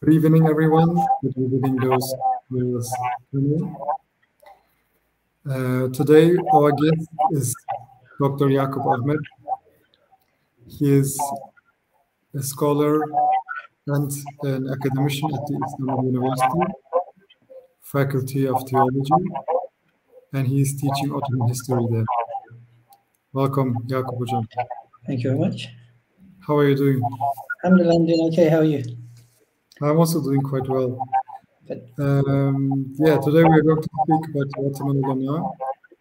Good evening, everyone. Good evening, those who are. Uh, today, our guest is Dr. Yaqub Ahmed. He is a scholar and an academician at the Islamic University, Faculty of Theology, and he is teaching Ottoman history there. Welcome, Hojam. Thank you very much. How are you doing? I'm doing okay. How are you? I'm also doing quite well. Um, yeah, today we're going to speak about the Ottoman ulama.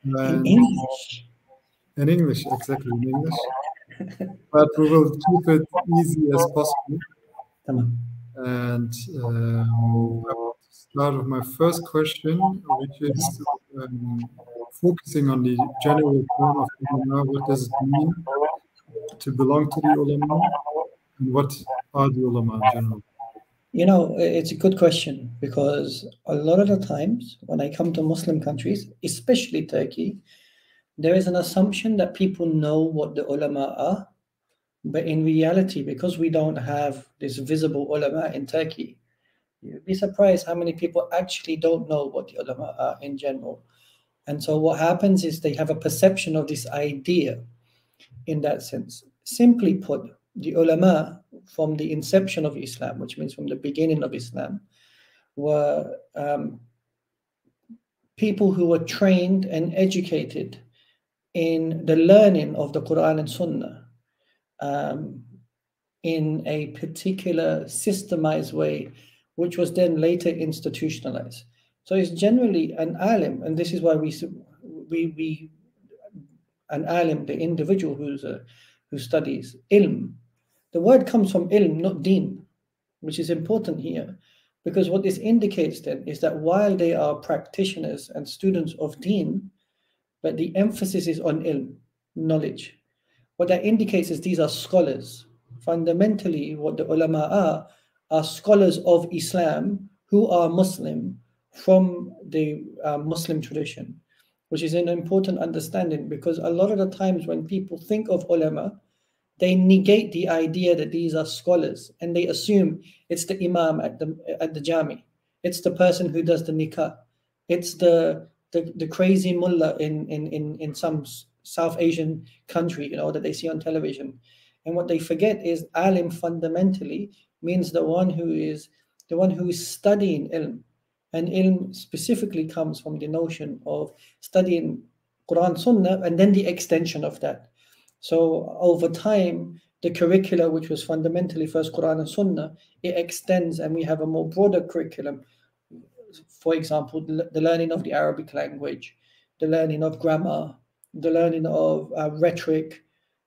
In English. In English, exactly, in English. but we will keep it easy as possible. And um, I to start with my first question, which is um, focusing on the general term of ulama. What does it mean to belong to the ulama? And what are the ulama in general? You know, it's a good question because a lot of the times when I come to Muslim countries, especially Turkey, there is an assumption that people know what the ulama are. But in reality, because we don't have this visible ulama in Turkey, you'd be surprised how many people actually don't know what the ulama are in general. And so what happens is they have a perception of this idea in that sense. Simply put, the ulama from the inception of Islam, which means from the beginning of Islam, were um, people who were trained and educated in the learning of the Quran and Sunnah um, in a particular systemized way, which was then later institutionalized. So it's generally an alim, and this is why we we we an alim, the individual who's a, who studies ilm. The word comes from ilm, not deen, which is important here, because what this indicates then is that while they are practitioners and students of deen, but the emphasis is on ilm, knowledge. What that indicates is these are scholars. Fundamentally, what the ulama are are scholars of Islam who are Muslim from the uh, Muslim tradition, which is an important understanding because a lot of the times when people think of ulama, they negate the idea that these are scholars and they assume it's the imam at the at the jami, it's the person who does the nikah, it's the the, the crazy mullah in, in in in some South Asian country, you know, that they see on television. And what they forget is alim fundamentally means the one who is the one who is studying ilm. And ilm specifically comes from the notion of studying Quran Sunnah and then the extension of that. So over time, the curricula, which was fundamentally first Quran and Sunnah, it extends and we have a more broader curriculum. For example, the, learning of the Arabic language, the learning of grammar, the learning of uh, rhetoric,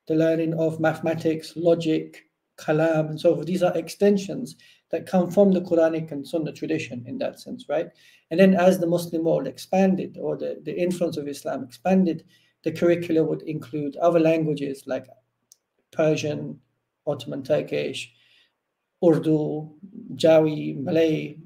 the learning of mathematics, logic, kalam, and so forth. These are extensions that come from the Quranic and Sunnah tradition in that sense, right? And then as the Muslim world expanded or the, the influence of Islam expanded, the curricula would include other languages like Persian, Ottoman Turkish, Urdu, Jawi, Malay,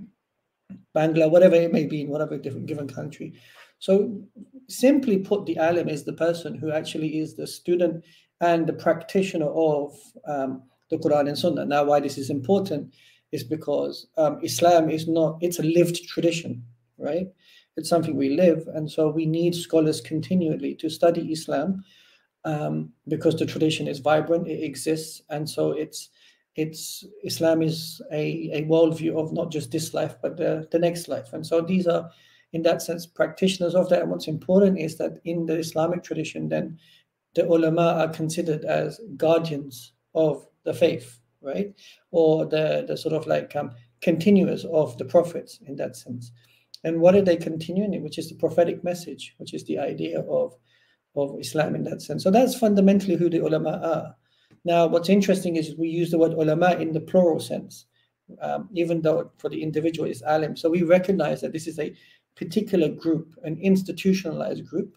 Bangla, whatever it may be in whatever different given country. So simply put, the alim is the person who actually is the student and the practitioner of um, the Quran and Sunnah. Now, why this is important is because um, Islam is not, it's a lived tradition, right? It's something we live. And so we need scholars continually to study Islam um, because the tradition is vibrant, it exists. And so it's, it's Islam is a, a worldview of not just this life, but the, the next life. And so these are, in that sense, practitioners of that. And what's important is that in the Islamic tradition, then the ulama are considered as guardians of the faith, right? Or the, the sort of like um, continuers of the prophets in that sense. And what are they continuing? In? Which is the prophetic message, which is the idea of, of Islam in that sense. So that's fundamentally who the ulama are. Now, what's interesting is we use the word ulama in the plural sense, um, even though for the individual is alim. So we recognize that this is a particular group, an institutionalized group,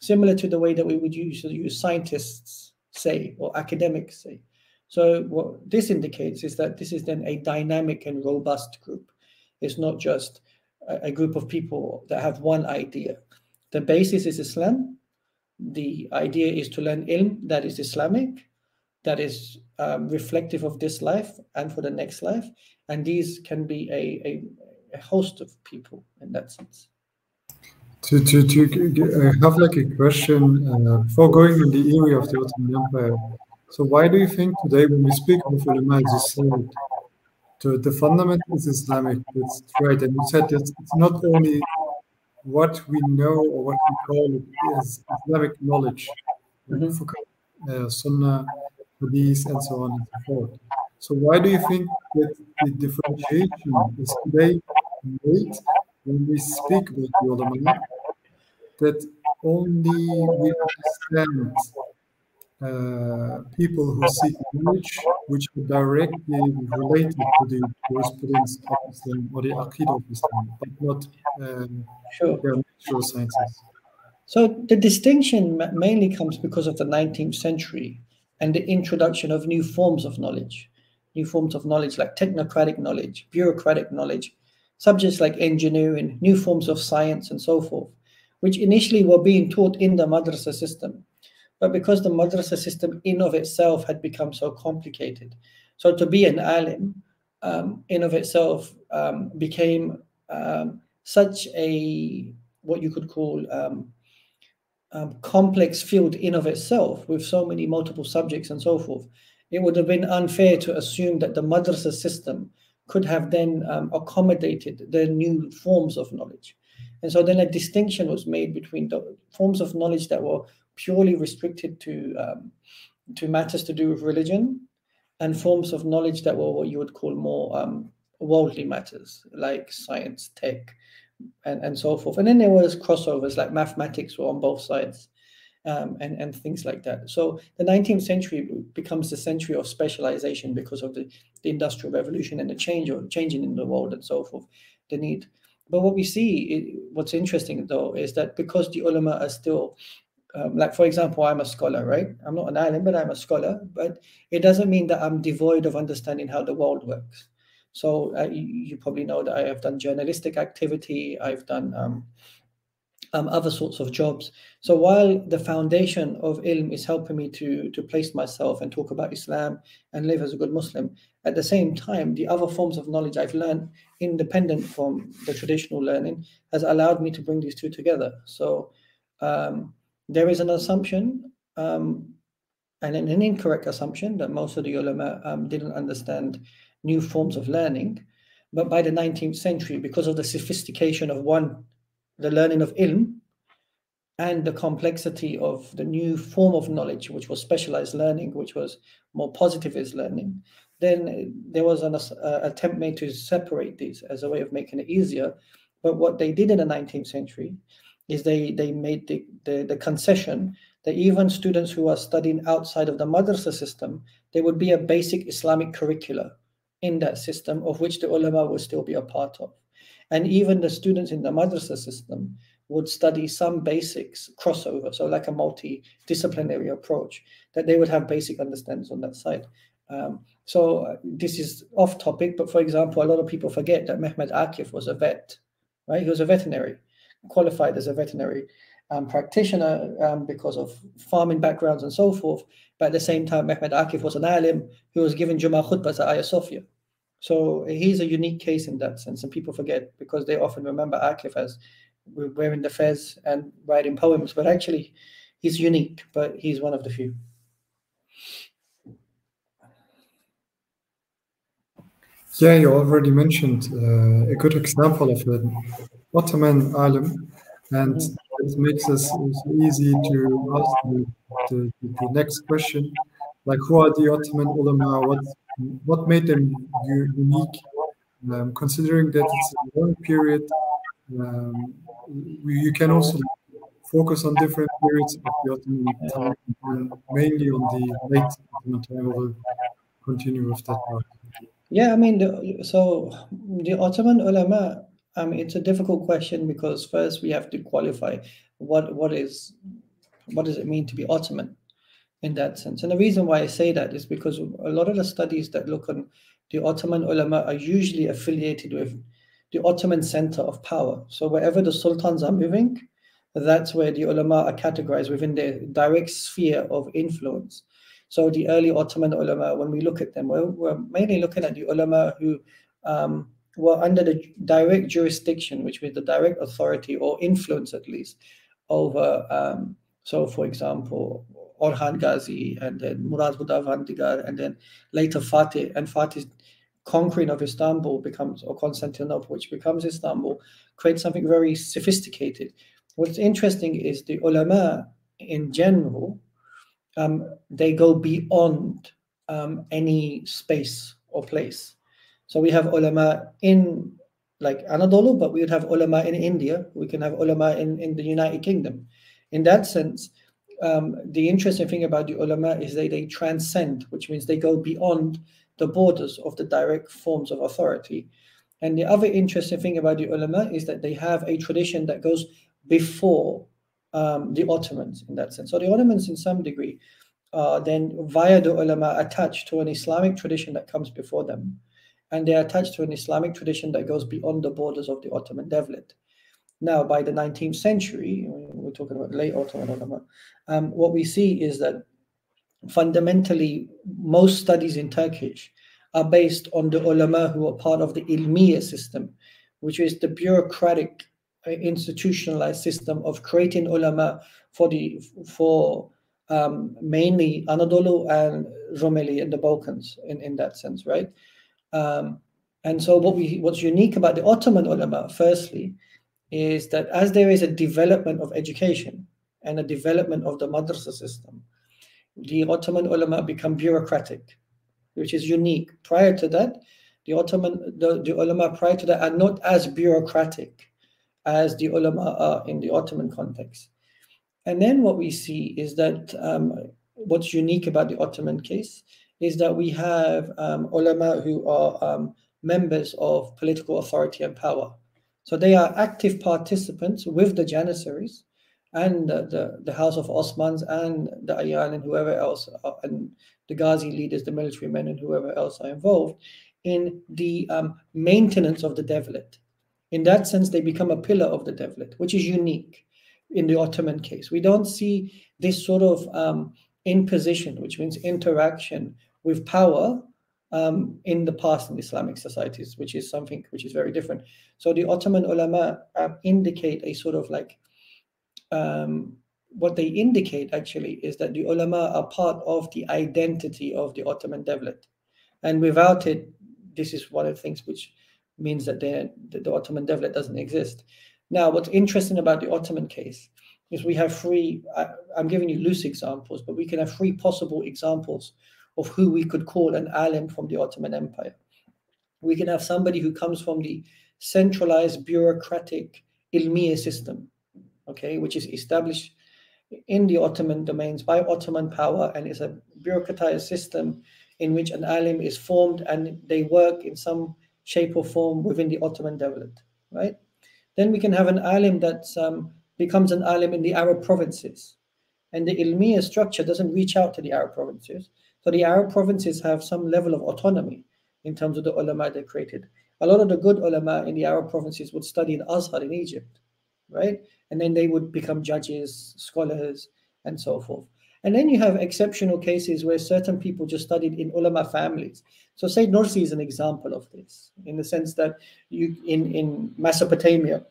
similar to the way that we would use, use scientists say or academics say. So what this indicates is that this is then a dynamic and robust group. It's not just a, group of people that have one idea. The basis is Islam. The idea is to learn ilm that is Islamic. that is um, reflective of this life and for the next life. And these can be a, a, a host of people in that sense. To, to, to have like a question uh, before going in the area of the Ottoman Empire. So why do you think today when we speak of ulama, as the, the fundament is Islamic, it's right, and you said it's, it's not only what we know or what we call it is Islamic knowledge, mm-hmm. uh, Sunnah, Hadith, and so on and so forth. So why do you think that the differentiation is today made when we speak about the ulama that only we understand uh, people who seek knowledge which are directly related to the jurisprudence of Islam or the Aqidah of Islam, but not um, sure. their natural sciences. So the distinction mainly comes because of the 19th century and the introduction of new forms of knowledge, new forms of knowledge like technocratic knowledge, bureaucratic knowledge, subjects like engineering, new forms of science, and so forth, which initially were being taught in the madrasa system but because the madrasa system in of itself had become so complicated. So to be an alim um, in of itself um, became um, such a what you could call um, um, complex field in of itself with so many multiple subjects and so forth. It would have been unfair to assume that the madrasa system could have then um, accommodated the new forms of knowledge. And so then a distinction was made between the forms of knowledge that were purely restricted to um, to matters to do with religion and forms of knowledge that were what you would call more um, worldly matters like science, tech, and, and so forth. And then there was crossovers like mathematics were on both sides. Um, and, and things like that. So the 19th century becomes the century of specialization because of the, the industrial revolution and the change or changing in the world and so forth, the need. But what we see, what's interesting though, is that because the ulama are still um, like for example i'm a scholar right? I'm not an alim but i'm a scholar. But it doesn't mean that i'm devoid of understanding how the world works. So uh, you, you, probably know that i have done journalistic activity. I've done um, um, other sorts of jobs. So while the foundation of ilm is helping me to to place myself and talk about islam and live as a good muslim at the same time the other forms of knowledge i've learned independent from the traditional learning has allowed me to bring these two together. So um, there is an assumption um, and an incorrect assumption that most of the ulama um, didn't understand new forms of learning. But by the 19th century, because of the sophistication of one, the learning of ilm, and the complexity of the new form of knowledge, which was specialized learning, which was more positivist learning, then there was an uh, attempt made to separate these as a way of making it easier. But what they did in the 19th century is they they made the, the, the concession that even students who are studying outside of the madrasa system, there would be a basic Islamic curricula in that system of which the ulama would still be a part of. And even the students in the madrasa system would study some basics crossover, so like a multidisciplinary approach, that they would have basic understandings on that side. Um, so uh, this is off topic, but for example, a lot of people forget that Mehmed Akif was a vet, right? He was a veterinary qualified as a veterinary um, practitioner um, because of farming backgrounds and so forth. But at the same time, Mehmed Akif was an alim who was given Jummah khutbahs at Hagia Sophia. So he's a unique case in that sense, and people forget because they often remember Akif as wearing the fez and writing poems, but actually he's unique, but he's one of the few. Yeah, you already mentioned uh, a good example of an Ottoman alim, and mm-hmm. it makes us easy to ask the, the, the, next question, like who are the Ottoman ulama? What what made them unique? Um, considering that it's a long period, um, you can also focus on different periods of the Ottoman time, mainly on the late Ottoman time. We'll continue with that part. Yeah, I mean, the, so the Ottoman ulama, I mean, it's a difficult question because first we have to qualify what what is what does it mean to be Ottoman in that sense. And the reason why I say that is because a lot of the studies that look on the Ottoman ulama are usually affiliated with the Ottoman center of power. So wherever the sultans are moving, that's where the ulama are categorized within their direct sphere of influence. So the early Ottoman ulama, when we look at them, we're, we're mainly looking at the ulama who um, were under the direct jurisdiction, which means the direct authority or influence at least over. Um, so, for example, Orhan Ghazi and then Murad Hudavandigar and then later Fatih and Fatih's conquering of Istanbul becomes or Constantinople, which becomes Istanbul, creates something very sophisticated. What's interesting is the ulama in general um, they go beyond um, any space or place. So we have ulama in like Anadolu, but we would have ulama in India. We can have ulama in, in the United Kingdom. In that sense, um, the interesting thing about the ulama is that they transcend, which means they go beyond the borders of the direct forms of authority. And the other interesting thing about the ulama is that they have a tradition that goes before um, the Ottomans in that sense. So the Ottomans, in some degree, uh, then via the ulama attached to an Islamic tradition that comes before them, and they are attached to an Islamic tradition that goes beyond the borders of the Ottoman Devlet. Now, by the 19th century, we're talking about late Ottoman ulama, um, what we see is that fundamentally most studies in Turkish are based on the ulama who are part of the ilmiya system, which is the bureaucratic institutionalized system of creating ulama for the for um, mainly Anadolu and Rumeli in the Balkans in, in that sense, right? Um, and so what we what's unique about the Ottoman ulama, firstly, is that as there is a development of education and a development of the madrasa system, the Ottoman ulama become bureaucratic, which is unique. Prior to that, the Ottoman the, the ulama prior to that are not as bureaucratic as the ulama are in the Ottoman context. And then what we see is that um, what's unique about the Ottoman case is that we have um, ulama who are um, members of political authority and power. So they are active participants with the Janissaries and the, the, the House of Osmans and the Ayan and whoever else, are, and the Ghazi leaders, the military men, and whoever else are involved in the um, maintenance of the devlet. In that sense, they become a pillar of the devlet, which is unique in the Ottoman case. We don't see this sort of um, imposition, which means interaction with power um, in the past in Islamic societies, which is something which is very different. So the Ottoman ulama uh, indicate a sort of like um, what they indicate actually is that the ulama are part of the identity of the Ottoman devlet, and without it, this is one of the things which means that the, the Ottoman devlet doesn't exist. Now, what's interesting about the Ottoman case is we have three, I, I'm giving you loose examples, but we can have three possible examples of who we could call an alim from the Ottoman Empire. We can have somebody who comes from the centralized bureaucratic ilmiya system, okay, which is established in the Ottoman domains by Ottoman power and is a bureaucratized system in which an alim is formed and they work in some shape or form within the Ottoman Devlet, right? Then we can have an alim that um, becomes an alim in the Arab provinces. And the ilmiya structure doesn't reach out to the Arab provinces. So the Arab provinces have some level of autonomy in terms of the ulama they created. A lot of the good ulama in the Arab provinces would study in Azhar in Egypt, right? And then they would become judges, scholars, and so forth. And then you have exceptional cases where certain people just studied in ulama families. So Sayyid Nursi is an example of this, in the sense that you in, in Mesopotamia,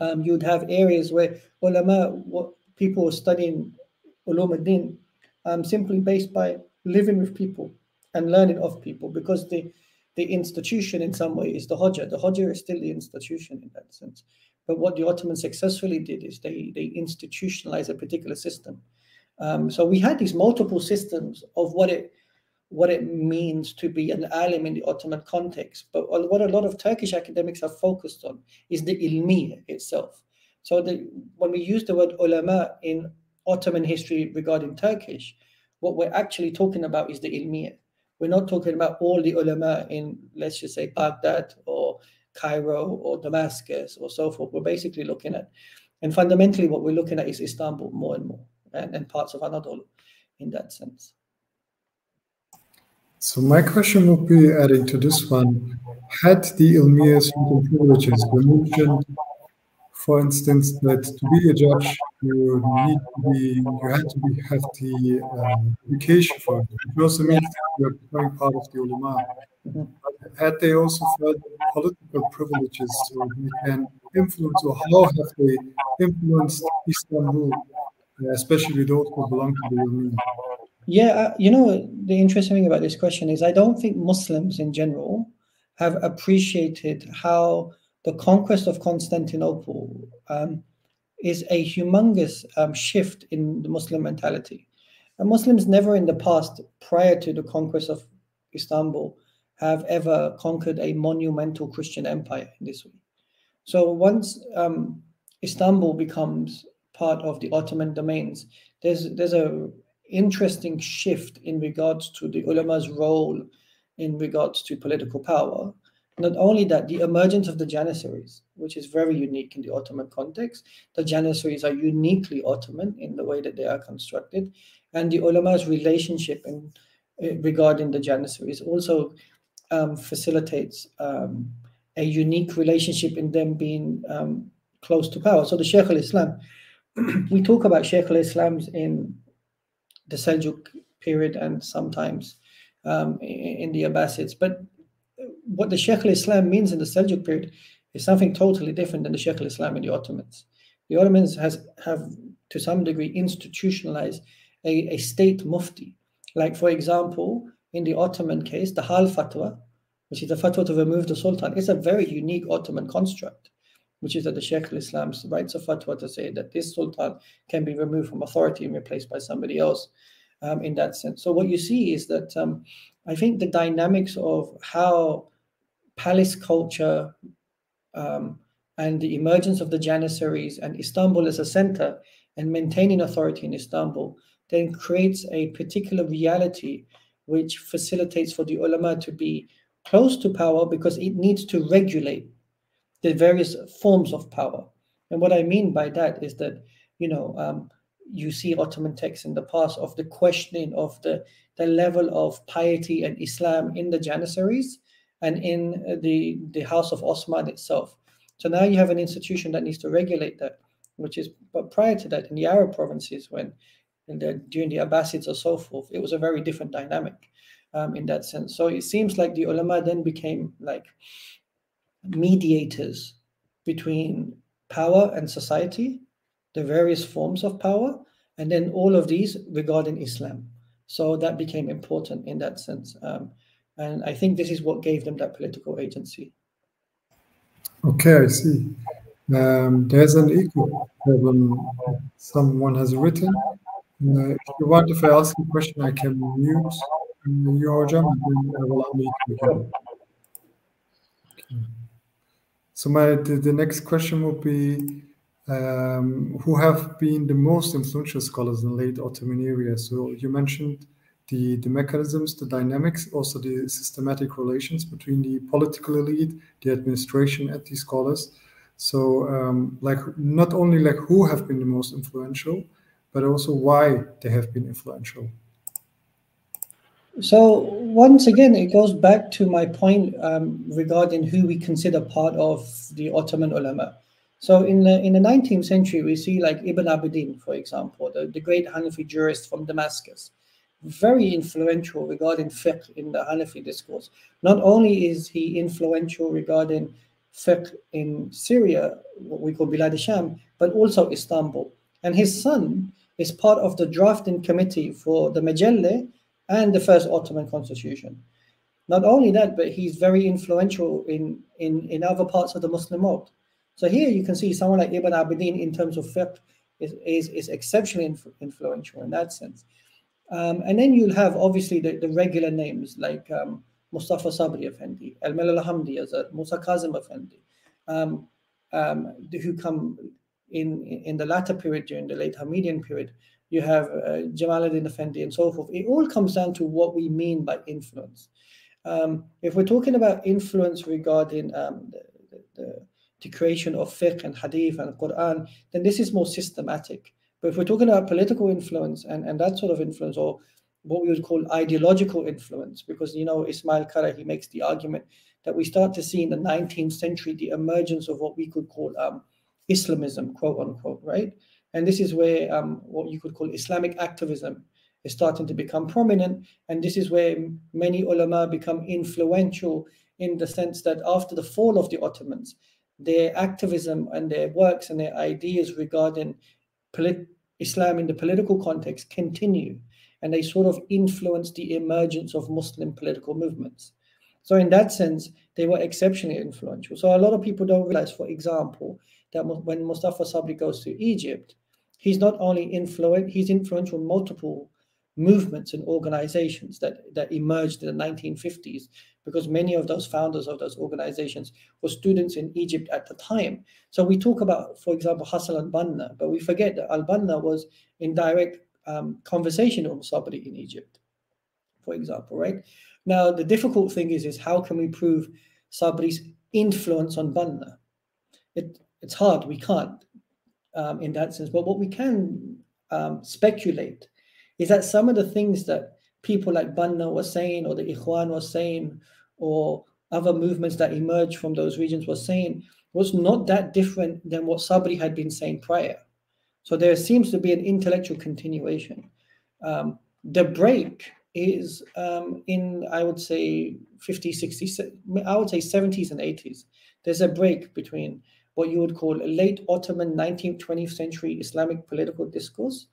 um, you'd have areas where ulama, what people were studying ulum ad-din, um, simply based by living with people and learning of people, because the the institution in some way is the Hoja. The Hoja is still the institution in that sense. But what the Ottomans successfully did is they, they institutionalized a particular system. Um, so we had these multiple systems of what it what it means to be an alim in the Ottoman context. But what a lot of Turkish academics have focused on is the ilmi itself. So the, when we use the word ulama in Ottoman history regarding Turkish, what we're actually talking about is the ilmi. We're not talking about all the ulama in, let's just say, Baghdad or Cairo or Damascus or so forth. We're basically looking at, and fundamentally, what we're looking at is Istanbul more and more and, and parts of Anadolu in that sense. So my question would be adding to this one, had the Ilmiya privileges were mentioned for instance, that to be a judge, you need to be, you had to be, have the um, education for it. It also means that you're becoming part of the ulama. Mm-hmm. Had they also further political privileges so they can influence, or how have they influenced Istanbul, especially those who belong to the ulama? Yeah, uh, you know, the interesting thing about this question is I don't think Muslims in general have appreciated how the conquest of Constantinople um, is a humongous um, shift in the Muslim mentality. And Muslims never in the past, prior to the conquest of Istanbul, have ever conquered a monumental Christian empire in this way. So once um, Istanbul becomes part of the Ottoman domains, there's there's a interesting shift in regards to the ulama's role in regards to political power not only that, the emergence of the Janissaries, which is very unique in the Ottoman context, the Janissaries are uniquely Ottoman in the way that they are constructed, and the ulama's relationship in, uh, regarding the Janissaries also um, facilitates um, a unique relationship in them being um, close to power. So the Sheikh al-Islam, we talk about Sheikh al-Islams in the Seljuk period and sometimes um, in the Abbasids, but what the Sheikh al-Islam means in the Seljuk period is something totally different than the Sheikh al-Islam in the Ottomans. The Ottomans has have to some degree institutionalized a, a state mufti. Like for example, in the Ottoman case, the Hal fatwa, which is the fatwa to remove the Sultan, is a very unique Ottoman construct, which is that the Sheikh al-Islam writes a fatwa to say that this Sultan can be removed from authority and replaced by somebody else um, in that sense. So what you see is that um, I think the dynamics of how palace culture um, and the emergence of the Janissaries and Istanbul as a center and maintaining authority in Istanbul then creates a particular reality which facilitates for the ulama to be close to power because it needs to regulate the various forms of power. And what I mean by that is that, you know, um, you see Ottoman texts in the past of the questioning of the, the level of piety and Islam in the Janissaries and in the, the House of Osman itself. So now you have an institution that needs to regulate that, which is, but prior to that, in the Arab provinces, when the, during the Abbasids or so forth, it was a very different dynamic um, in that sense. So it seems like the ulama then became like mediators between power and society the various forms of power, and then all of these regarding Islam. So that became important in that sense. Um, and I think this is what gave them that political agency. Okay, I see. Um, there's an equal problem someone has written. Uh, if you want, if I ask a question, I can mute your jump and then I will unmute again. Okay. So my the, the next question will be um, who have been the most influential scholars in late Ottoman era. So you mentioned the, the mechanisms, the dynamics, also the systematic relations between the political elite, the administration, and the scholars. So, um, like, not only like who have been the most influential, but also why they have been influential. So once again, it goes back to my point um, regarding who we consider part of the Ottoman ulama. So in the in the 19th century, we see like Ibn Abidin, for example, the, the great Hanafi jurist from Damascus, very influential regarding fiqh in the Hanafi discourse. Not only is he influential regarding fiqh in Syria, what we call Bilad Sham, but also Istanbul. And his son is part of the drafting committee for the Majelle and the first Ottoman constitution. Not only that, but he's very influential in, in, in other parts of the Muslim world. So here you can see someone like Ibn Abidin in terms of fiqh is, is, is exceptionally inf influential in that sense. Um, and then you'll have obviously the, the regular names like um, Mustafa Sabri Effendi, Elmalılı Hamdi Musa Kazim Effendi, um, um, who come in, in the latter period during the late Hamidian period. You have uh, Jamaluddin Effendi and so forth. It all comes down to what we mean by influence. Um, if we're talking about influence regarding um, the, the the creation of fiqh and hadith and Quran, then this is more systematic. But if we're talking about political influence and, and that sort of influence, or what we would call ideological influence, because you know Ismail Kara he makes the argument that we start to see in the 19th century the emergence of what we could call um, Islamism, quote unquote, right? And this is where um, what you could call Islamic activism is starting to become prominent. And this is where many ulama become influential in the sense that after the fall of the Ottomans, their activism and their works and their ideas regarding polit- Islam in the political context continue. And they sort of influence the emergence of Muslim political movements. So, in that sense, they were exceptionally influential. So, a lot of people don't realize, for example, that when Mustafa Sabri goes to Egypt, he's not only influential, he's influential in multiple movements and organizations that, that emerged in the 1950s because many of those founders of those organizations were students in Egypt at the time. So we talk about, for example, Hassan al-Banna, but we forget that al-Banna was in direct um, conversation with Sabri in Egypt, for example, right? Now, the difficult thing is, is how can we prove Sabri's influence on Banna? It, it's hard, we can't um, in that sense. But what we can um, speculate is that some of the things that people like Banna was saying, or the Ikhwan was saying, or other movements that emerged from those regions was saying, was not that different than what Sabri had been saying prior. So there seems to be an intellectual continuation. Um, the break is um, in, I would say, 50, 60, I would say 70s and 80s. There's a break between what you would call late Ottoman 19th, 20th century Islamic political discourse,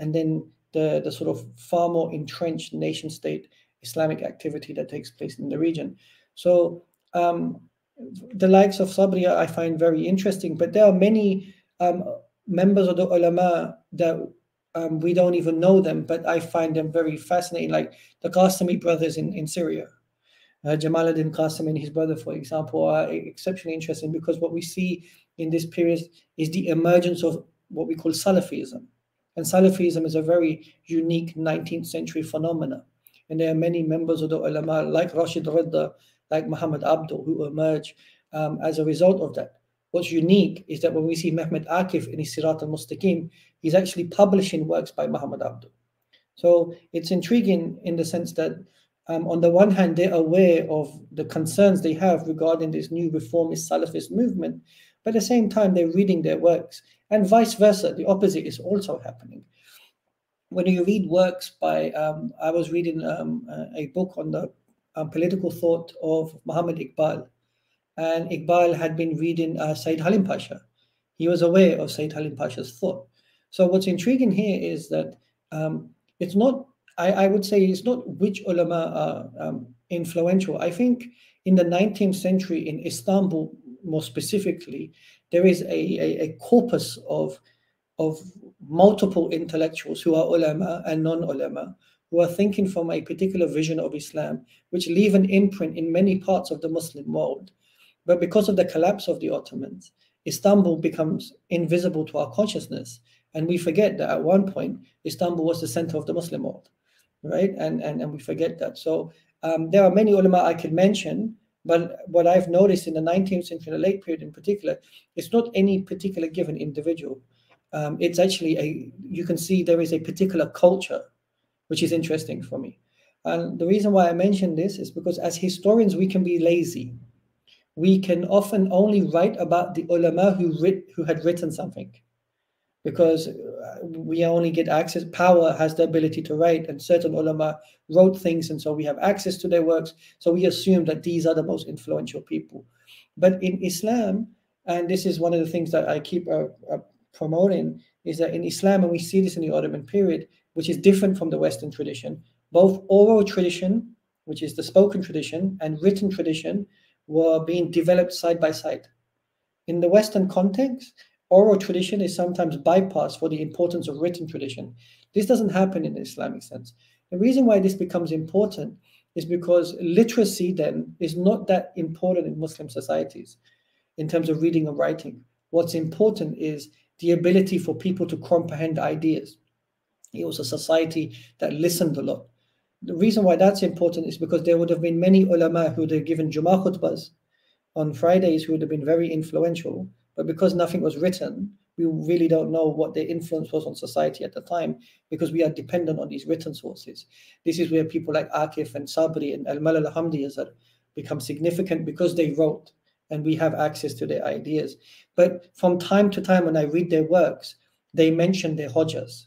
and then the, the sort of far more entrenched nation state Islamic activity that takes place in the region. So um, the likes of Sabria I find very interesting, but there are many um, members of the ulama that um, we don't even know them, but I find them very fascinating, like the Qasemi brothers in, in Syria. Uh, Jamaluddin Qasim and his brother, for example, are exceptionally interesting because what we see in this period is the emergence of what we call Salafism. And Salafism is a very unique 19th century phenomena. And there are many members of the ulama, like Rashid Rida, like Muhammad Abduh, who emerge um, as a result of that. What's unique is that when we see Mehmet Akif in his Sirat al Mustaqim, he's actually publishing works by Muhammad Abduh. So it's intriguing in the sense that um, on the one hand, they're aware of the concerns they have regarding this new reformist Salafist movement, but at the same time, they're reading their works, and vice versa. The opposite is also happening. When you read works by, um, I was reading um, a book on the um, political thought of Muhammad Iqbal, and Iqbal had been reading uh, Sayyid Halim Pasha. He was aware of Sayyid Halim Pasha's thought. So what's intriguing here is that um, it's not I, I would say it's not which ulama are um, influential. I think in the 19th century in Istanbul, more specifically, there is a, a, a corpus of, of multiple intellectuals who are ulama and non-ulama who are thinking from a particular vision of Islam, which leave an imprint in many parts of the Muslim world. But because of the collapse of the Ottomans, Istanbul becomes invisible to our consciousness. And we forget that at one point, Istanbul was the center of the Muslim world right? And and, and we forget that. So um, there are many ulama I could mention, but what I've noticed in the 19th century, the late period in particular, it's not any particular given individual. Um, it's actually a you can see there is a particular culture, which is interesting for me. And the reason why I mention this is because as historians we can be lazy. We can often only write about the ulama who writ, who had written something because uh, we only get access. Power has the ability to write, and certain ulama wrote things, and so we have access to their works. So we assume that these are the most influential people. But in Islam, and this is one of the things that I keep uh, uh, promoting, is that in Islam, and we see this in the Ottoman period, which is different from the Western tradition, both oral tradition, which is the spoken tradition, and written tradition were being developed side by side. In the Western context, oral tradition is sometimes bypassed for the importance of written tradition. This doesn't happen in the Islamic sense. The reason why this becomes important is because literacy then is not that important in Muslim societies in terms of reading and writing. What's important is the ability for people to comprehend ideas. It was a society that listened a lot. The reason why that's important is because there would have been many ulama who would have given Jummah khutbas on Fridays who would have been very influential but because nothing was written, we really don't know what their influence was on society at the time because we are dependent on these written sources. This is where people like Akif and Sabri and Al Malal Hamdiyazar become significant because they wrote and we have access to their ideas. But from time to time, when I read their works, they mention their Hodjas.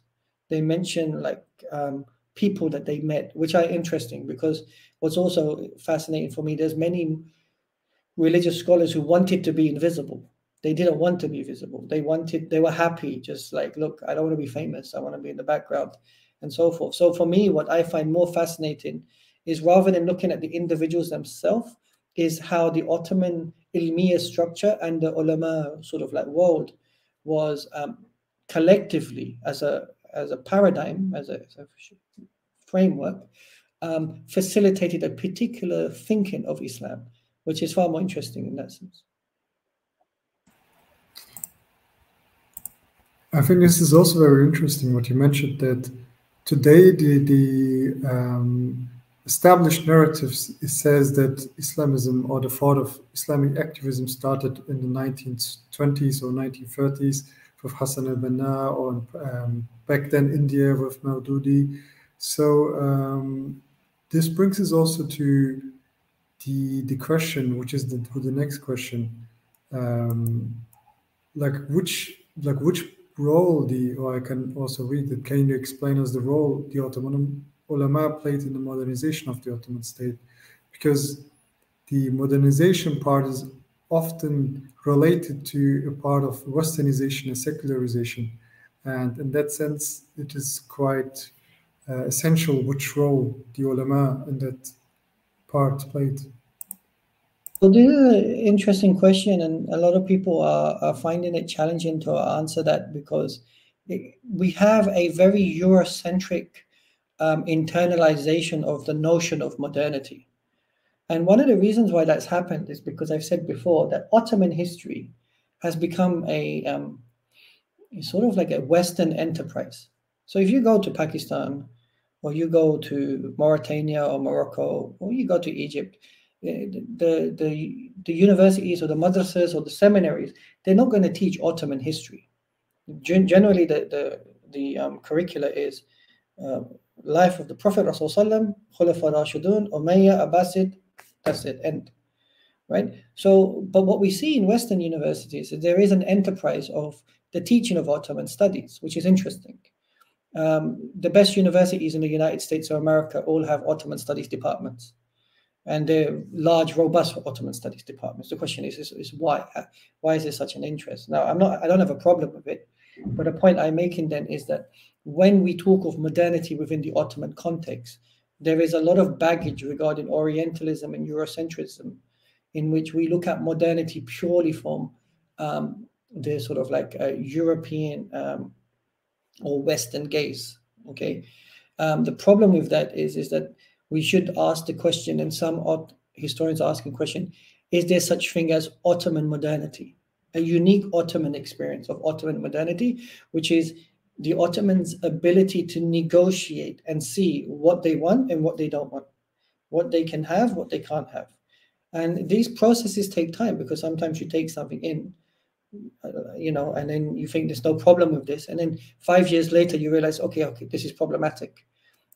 They mention like um, people that they met, which are interesting because what's also fascinating for me, there's many religious scholars who wanted to be invisible. They didn't want to be visible. They wanted, they were happy, just like, look, I don't want to be famous. I want to be in the background and so forth. So for me, what I find more fascinating is rather than looking at the individuals themselves, is how the Ottoman ilmiya structure and the ulama sort of like world was um, collectively as a as a paradigm, as a, as a framework, um, facilitated a particular thinking of Islam, which is far more interesting in that sense. I think this is also very interesting what you mentioned that today the the um, established narratives says that Islamism or the thought of Islamic activism started in the 1920s or 1930s with Hassan al-Banna or um, back then India with Maududi. So um, this brings us also to the the question, which is the, the next question, um, like which like which role the or I can also read that. Can you explain us the role the Ottoman ulama played in the modernization of the Ottoman state? Because the modernization part is often related to a part of westernization and secularization. And in that sense, it is quite uh, essential which role the ulama in that part played. So this is an interesting question, and a lot of people are, are finding it challenging to answer that because it, we have a very Eurocentric um, internalization of the notion of modernity. And one of the reasons why that's happened is because I've said before that Ottoman history has become a, um, sort of like a Western enterprise. So if you go to Pakistan, or you go to Mauritania or Morocco, or you go to Egypt, the, the, the universities or the madrasas or the seminaries, they're not going to teach Ottoman history. Gen- generally, the, the, the um, curricula is uh, life of the Prophet Rasulullah, Khulafa Rashidun, Umayyah, Abbasid, that's it, end. Right? So, but what we see in Western universities is there is an enterprise of the teaching of Ottoman studies, which is interesting. Um, the best universities in the United States of America all have Ottoman studies departments, and they're large, robust Ottoman studies departments. The question is, is, is why? Why is there such an interest? Now, I'm not. I don't have a problem with it, but the point I'm making then is that when we talk of modernity within the Ottoman context, there is a lot of baggage regarding Orientalism and Eurocentrism, in which we look at modernity purely from um, the sort of like a European um, or Western gaze. Okay, um, the problem with that is is that we should ask the question, and some historians are asking question: Is there such thing as Ottoman modernity? A unique Ottoman experience of Ottoman modernity, which is the Ottomans' ability to negotiate and see what they want and what they don't want, what they can have, what they can't have. And these processes take time because sometimes you take something in, uh, you know, and then you think there's no problem with this. And then five years later, you realize, okay, okay, this is problematic.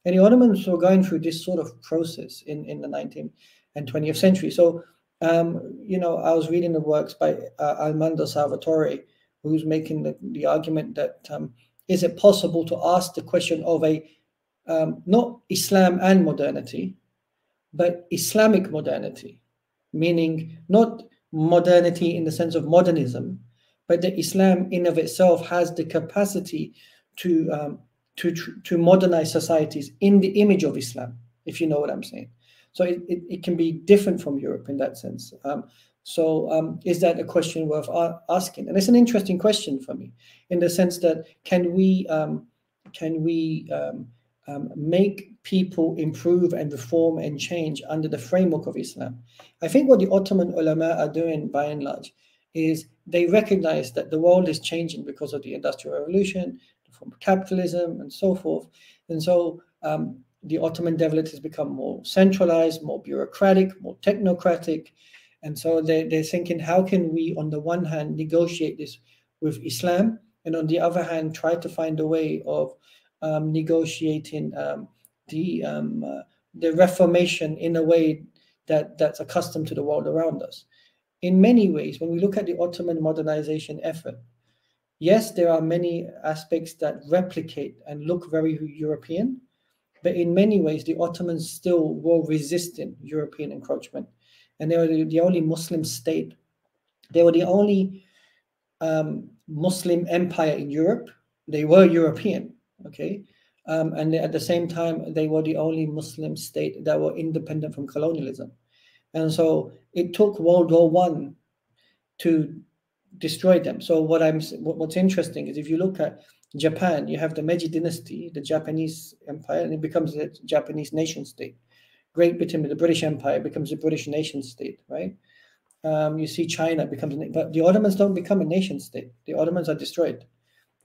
And the Ottomans were going through this sort of process in, in the 19th and 20th century. So, um, you know, I was reading the works by uh, Armando Salvatore, who's making the, the argument that um, is it possible to ask the question of a um, not Islam and modernity, but Islamic modernity, meaning not modernity in the sense of modernism, but that Islam in of itself has the capacity to um, to to modernize societies in the image of Islam, if you know what I'm saying. So it, it, it can be different from Europe in that sense. Um, so, um, is that a question worth asking? And it's an interesting question for me, in the sense that can we um, can we um, um, make people improve and reform and change under the framework of Islam? I think what the Ottoman ulama are doing, by and large, is they recognize that the world is changing because of the Industrial Revolution, from capitalism, and so forth. And so um, the Ottoman Devlet has become more centralized, more bureaucratic, more technocratic and so they, they're thinking, how can we, on the one hand, negotiate this with Islam, and on the other hand, try to find a way of um, negotiating um, the um, uh, the Reformation in a way that that's accustomed to the world around us. in many ways, when we look at the Ottoman modernization effort, yes, there are many aspects that replicate and look very European, but in many ways, the Ottomans still were resisting European encroachment. And they were the, only Muslim state. They were the only um, Muslim empire in Europe. They were European, okay? Um, and at the same time, they were the only Muslim state that were independent from colonialism. And so it took World War One to destroy them. So what I'm what's interesting is if you look at Japan, you have the Meiji dynasty, the Japanese empire, and it becomes a Japanese nation state. Great Britain, the British Empire becomes a British nation state, right? Um, you see China becomes, but the Ottomans don't become a nation state. The Ottomans are destroyed.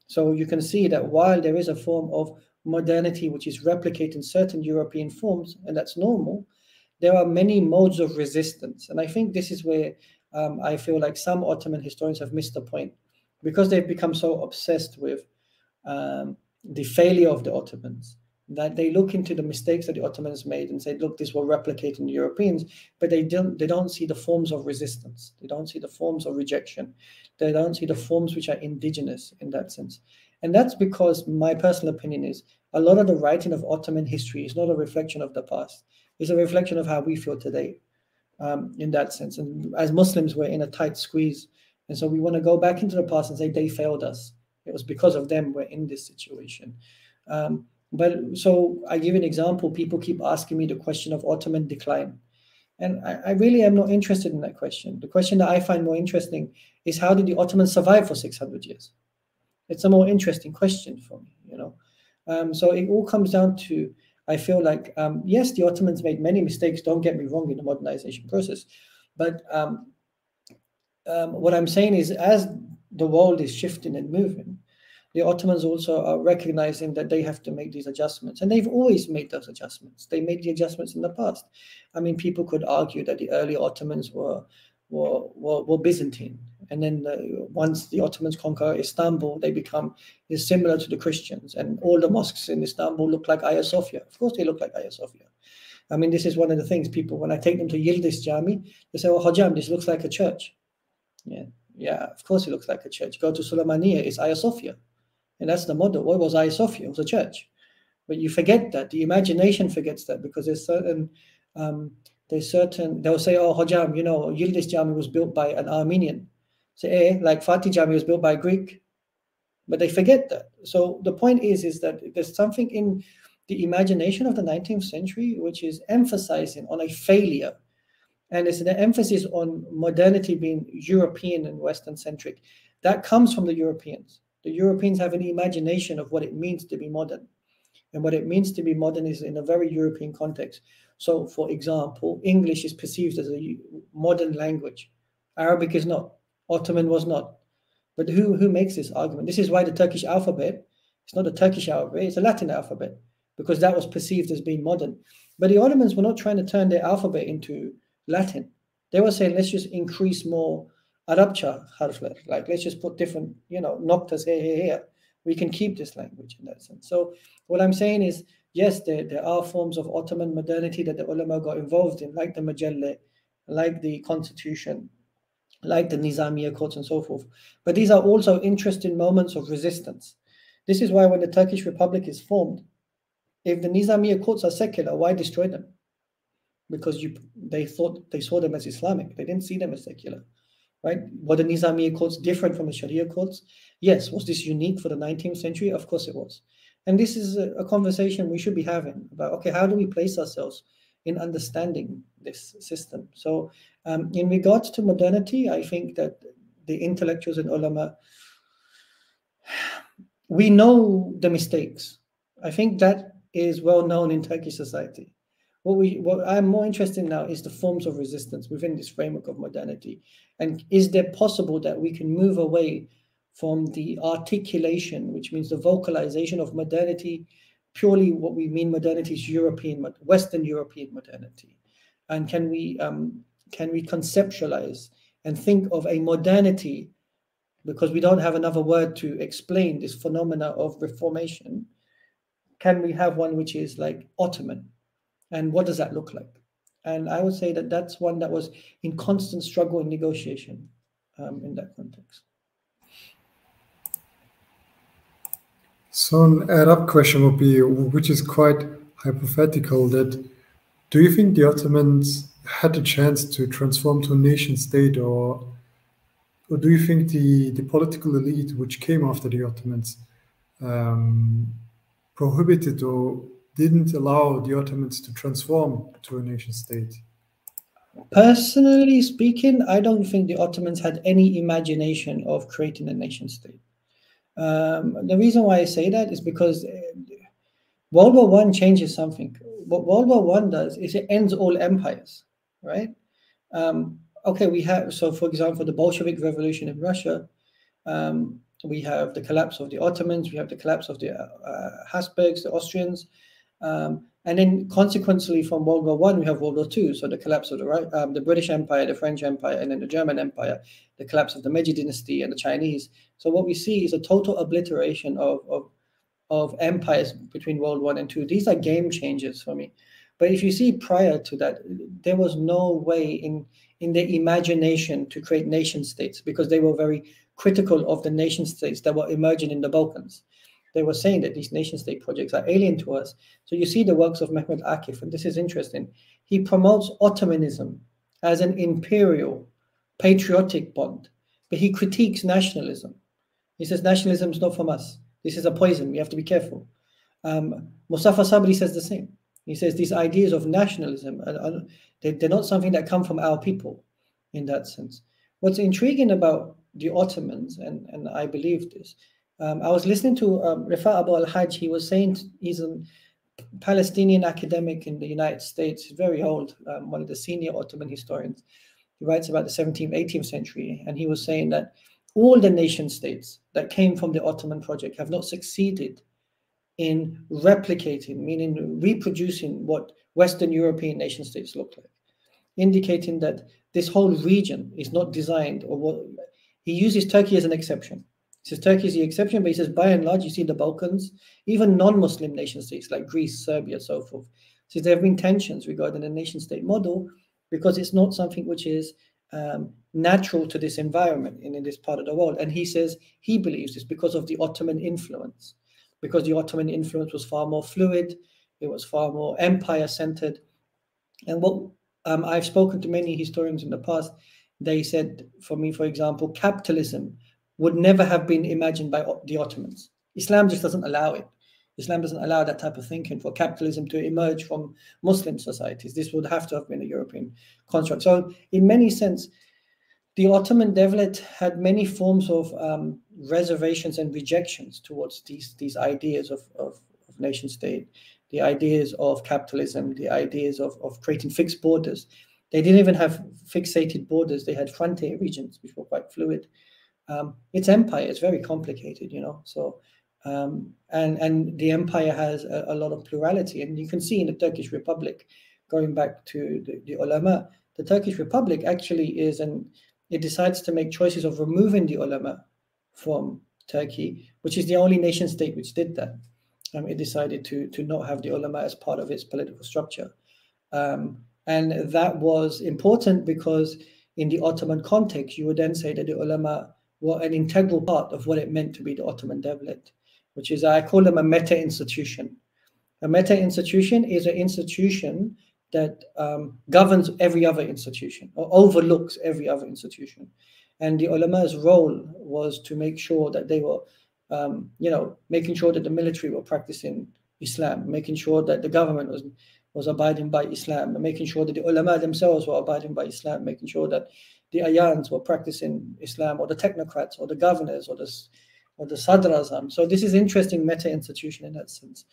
So you can see that while there is a form of modernity which is replicating certain European forms, and that's normal, there are many modes of resistance. And I think this is where um, I feel like some Ottoman historians have missed the point because they've become so obsessed with um, the failure of the Ottomans that they look into the mistakes that the Ottomans made and say, look, this will replicate in the Europeans, but they don't they don't see the forms of resistance. They don't see the forms of rejection. They don't see the forms which are indigenous in that sense. And that's because my personal opinion is a lot of the writing of Ottoman history is not a reflection of the past. It's a reflection of how we feel today um, in that sense. And as Muslims, we're in a tight squeeze. And so we want to go back into the past and say they failed us. It was because of them we're in this situation. Um, but so I give an example. People keep asking me the question of Ottoman decline. And I, I, really am not interested in that question. The question that I find more interesting is how did the Ottomans survive for 600 years? It's a more interesting question for me, you know. Um, so it all comes down to I feel like um, yes, the Ottomans made many mistakes. Don't get me wrong in the modernization process, but um, um, what I'm saying is as the world is shifting and moving, the Ottomans also are recognizing that they have to make these adjustments. And they've always made those adjustments. They made the adjustments in the past. I mean, people could argue that the early Ottomans were were, were, were Byzantine. And then the, once the Ottomans conquer Istanbul, they become is similar to the Christians. And all the mosques in Istanbul look like Hagia Sophia. Of course, they look like Hagia Sophia. I mean, this is one of the things people, when I take them to Yildiz Jami, they say, oh, Hojam, this looks like a church. Yeah, yeah, of course it looks like a church. Go to Sulaimaniya, it's Hagia Sophia. And that's the model. What was Hagia Sophia? It was a church. But you forget that. The imagination forgets that because there's certain, um, there's certain, they'll say, oh, Hojam, you know, Yildiz Jami was built by an Armenian. Say, eh, like Fatih Jami was built by a Greek. But they forget that. So the point is, is that there's something in the imagination of the 19th century which is emphasizing on a failure. And it's an emphasis on modernity being European and Western centric. That comes from the Europeans. The Europeans have an imagination of what it means to be modern. And what it means to be modern is in a very European context. So, for example, English is perceived as a modern language, Arabic is not, Ottoman was not. But who, who makes this argument? This is why the Turkish alphabet, it's not a Turkish alphabet, it's a Latin alphabet, because that was perceived as being modern. But the Ottomans were not trying to turn their alphabet into Latin. They were saying, let's just increase more Arabcha harfler. Like let's just put different, you know, noctas here, here, here. We can keep this language in that sense. So what I'm saying is, yes, there, there are forms of Ottoman modernity that the ulama got involved in, like the Mejelle, like the constitution, like the Nizamiya courts and so forth. But these are also interesting moments of resistance. This is why when the Turkish Republic is formed, if the Nizamiya courts are secular, why destroy them? Because you they thought they saw them as Islamic. They didn't see them as secular right? Were the Nizamiya courts different from the Sharia courts? Yes. Was this unique for the 19th century? Of course it was. And this is a, a conversation we should be having about, okay, how do we place ourselves in understanding this system? So um, in regards to modernity, I think that the intellectuals and ulama, we know the mistakes. I think that is well known in Turkish society. What we what I'm more interested in now is the forms of resistance within this framework of modernity. And is there possible that we can move away from the articulation, which means the vocalization of modernity, purely what we mean modernity is European, Western European modernity, and can we um, can we conceptualize and think of a modernity because we don't have another word to explain this phenomena of reformation? Can we have one which is like Ottoman? And what does that look like? And I would say that that's one that was in constant struggle and negotiation um, in that context. So an add-up question would be, which is quite hypothetical, that do you think the Ottomans had a chance to transform to a nation state, or, or do you think the, the political elite which came after the Ottomans um, prohibited or didn't allow the Ottomans to transform to a nation state? Personally speaking, I don't think the Ottomans had any imagination of creating a nation state. Um, the reason why I say that is because uh, World War One changes something. What World War One does is it ends all empires, right? Um, okay, we have so for example, the Bolshevik Revolution in Russia. Um, we have the collapse of the Ottomans. We have the collapse of the uh, Habsburgs, the Austrians. Um, and then consequently from World War One, we have World War Two. So the collapse of the um, the British Empire, the French Empire, and then the German Empire, the collapse of the Meiji Dynasty and the Chinese. So what we see is a total obliteration of of, of empires between World War One and Two. These are game changers for me. But if you see prior to that, there was no way in in their imagination to create nation states because they were very critical of the nation states that were emerging in the Balkans they were saying that these nation state projects are alien to us. So you see the works of Mehmet Akif, and this is interesting. He promotes Ottomanism as an imperial, patriotic bond, but he critiques nationalism. He says nationalism is not from us. This is a poison. We have to be careful. Um, Mustafa Sabri says the same. He says these ideas of nationalism, are, are, they're not something that come from our people in that sense. What's intriguing about the Ottomans, and, and I believe this, um, I was listening to um, Rifa Abou-El-Haj. He was saying he's a Palestinian academic in the United States, very old, um, one of the senior Ottoman historians. He writes about the 17th, 18th century, and he was saying that all the nation states that came from the Ottoman project have not succeeded in replicating, meaning reproducing what Western European nation states look like, indicating that this whole region is not designed or what he uses Turkey as an exception says Turkey is the exception, but he says by and large, you see the Balkans, even non-Muslim nation states like Greece, Serbia, so forth. So there have been tensions regarding the nation state model because it's not something which is um, natural to this environment in, in this part of the world. And he says he believes it's because of the Ottoman influence, because the Ottoman influence was far more fluid, it was far more empire centered. And what um, I've spoken to many historians in the past, they said, for me, for example, capitalism would never have been imagined by the Ottomans. Islam just doesn't allow it. Islam doesn't allow that type of thinking for capitalism to emerge from Muslim societies. This would have to have been a European construct. So, in many sense, the Ottoman devlet had many forms of um, reservations and rejections towards these these ideas of, of, of, nation state, the ideas of capitalism, the ideas of, of creating fixed borders. They didn't even have fixated borders. They had frontier regions, which were quite fluid um, its empire is very complicated, you know. So um, and and the empire has a, a, lot of plurality, and you can see in the Turkish Republic, going back to the, the ulama, the Turkish Republic actually is, and it decides to make choices of removing the ulama from Turkey, which is the only nation state which did that. Um, it decided to to not have the ulama as part of its political structure, um, and that was important because in the Ottoman context, you would then say that the ulama were an integral part of what it meant to be the Ottoman Devlet, which is, I call them a meta institution. A meta institution is an institution that um, governs every other institution or overlooks every other institution. And the ulama's role was to make sure that they were, um, you know, making sure that the military were practicing Islam, making sure that the government was was abiding by Islam, making sure that the ulama themselves were abiding by Islam, making sure that the ayans were practicing Islam, or the technocrats, or the governors, or the or the sadrazam. So this is interesting meta institution in that sense.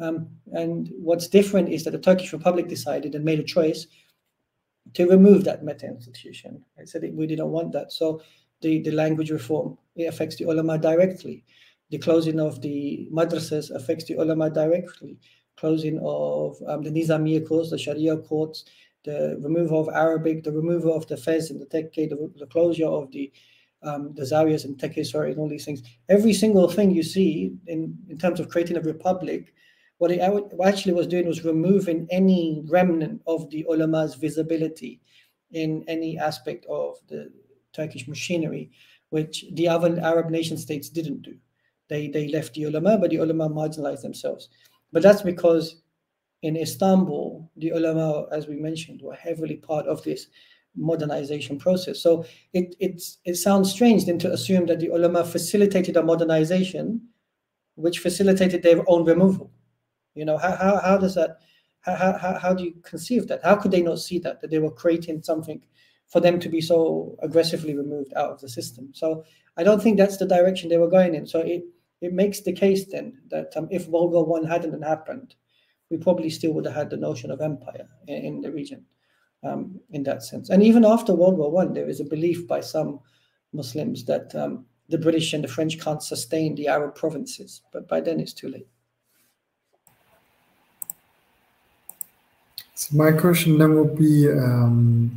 Um, and what's different is that the Turkish Republic decided and made a choice to remove that meta institution. I said we didn't want that. So the, the language reform it affects the ulama directly. The closing of the madrasas affects the ulama directly. Closing of um, the Nizamiya courts, the Sharia courts, the removal of Arabic, the removal of the fez and the tekke, the, the closure of the um, the zawiyas and tekke, sorry, and all these things. Every single thing you see in, in terms of creating a republic what it actually was doing was removing any remnant of the ulama's visibility in any aspect of the Turkish machinery, which the other Arab nation states didn't do. They, they left the ulama, but the ulama marginalized themselves. But that's because in Istanbul, the ulama, as we mentioned, were heavily part of this modernization process. So it it sounds strange then to assume that the ulama facilitated a modernization, which facilitated their own removal. You know, how how, how does that how, how, how do you conceive that? How could they not see that that they were creating something for them to be so aggressively removed out of the system? So I don't think that's the direction they were going in. So it it makes the case then that um, if War One hadn't happened, we probably still would have had the notion of empire in, in the region um, in that sense. And even after World War One, there is a belief by some Muslims that um, the British and the French can't sustain the Arab provinces, but by then it's too late. So my question then would be um,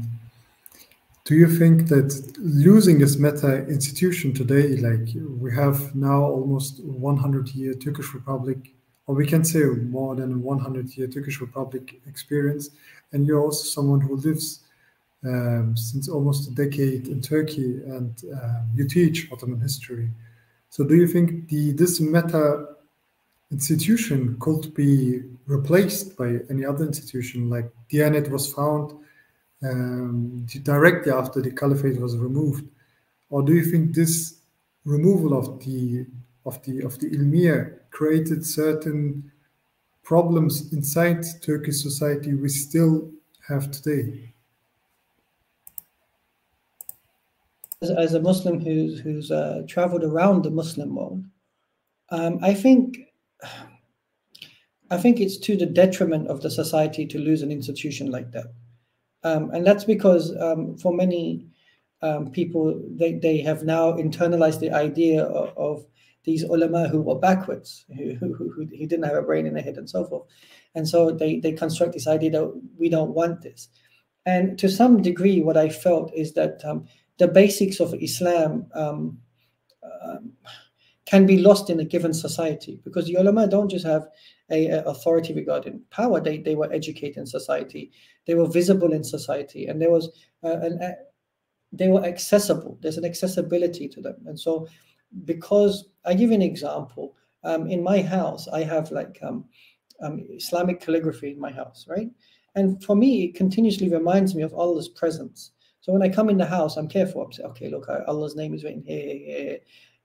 do you think that losing this meta institution today, like we have now almost 100 year Turkish Republic, or we can say more than 100 year Turkish Republic experience, and you're also someone who lives um, since almost a decade in Turkey and uh, you teach Ottoman history. So do you think the this meta institution could be replaced by any other institution? Like Diyanet was found um, directly after the caliphate was removed, or do you think this removal of the of the of the ilmiya created certain problems inside Turkish society we still have today? As, as a Muslim who's who's uh, traveled around the Muslim world, um, I think I think it's to the detriment of the society to lose an institution like that. Um, and that's because um, for many um, people, they, they have now internalized the idea of, of these ulama who were backwards, who, who, who, who, didn't have a brain in their head and so forth. And so they, they construct this idea that we don't want this. And to some degree, what I felt is that um, the basics of Islam um, um, can be lost in a given society because the ulama don't just have a, a, authority regarding power. They, they were educated in society. They were visible in society, and there was uh, an, uh, they were accessible. There's an accessibility to them, and so because I give an example. Um, in my house, I have like um, um, Islamic calligraphy in my house, right? And for me, it continuously reminds me of Allah's presence. So when I come in the house, I'm careful. I'm saying, okay, look, Allah's name is written here, here, here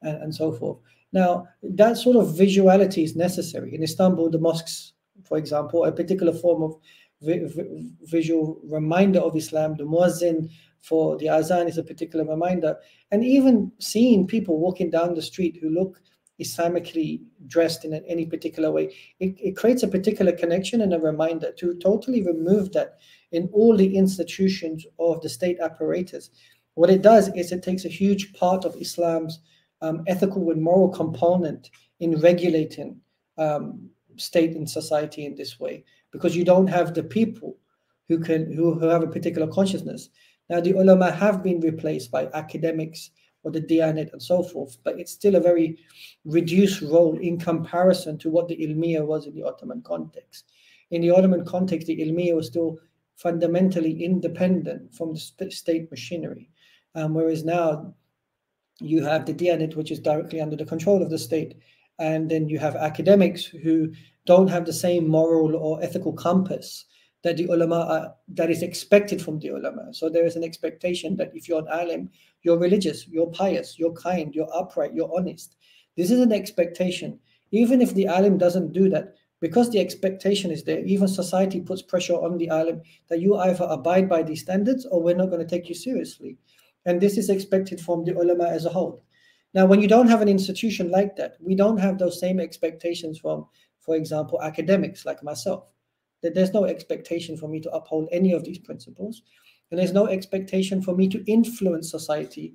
and, and so forth. Now, that sort of visuality is necessary. In Istanbul, the mosques, for example, a particular form of vi- vi- visual reminder of Islam, the muazzin for the azan is a particular reminder. And even seeing people walking down the street who look Islamically dressed in any particular way, it, it creates a particular connection and a reminder to totally remove that in all the institutions of the state apparatus. What it does is it takes a huge part of Islam's um, ethical and moral component in regulating um, state and society in this way because you don't have the people who can who, who have a particular consciousness now the ulama have been replaced by academics or the diyanet and so forth but it's still a very reduced role in comparison to what the ilmiya was in the ottoman context. In the ottoman context the ilmiya was still fundamentally independent from the state machinery. Um, whereas now you have the Diyanet, which is directly under the control of the state, and then you have academics who don't have the same moral or ethical compass that the ulama are, that is expected from the ulama. So there is an expectation that if you're an alim, you're religious, you're pious, you're kind, you're upright, you're honest. This is an expectation. Even if the alim doesn't do that, because the expectation is there, even society puts pressure on the alim that you either abide by these standards or we're not going to take you seriously. And this is expected from the ulama as a whole. Now, when you don't have an institution like that, we don't have those same expectations from, for example, academics like myself. That there's no expectation for me to uphold any of these principles, and there's no expectation for me to influence society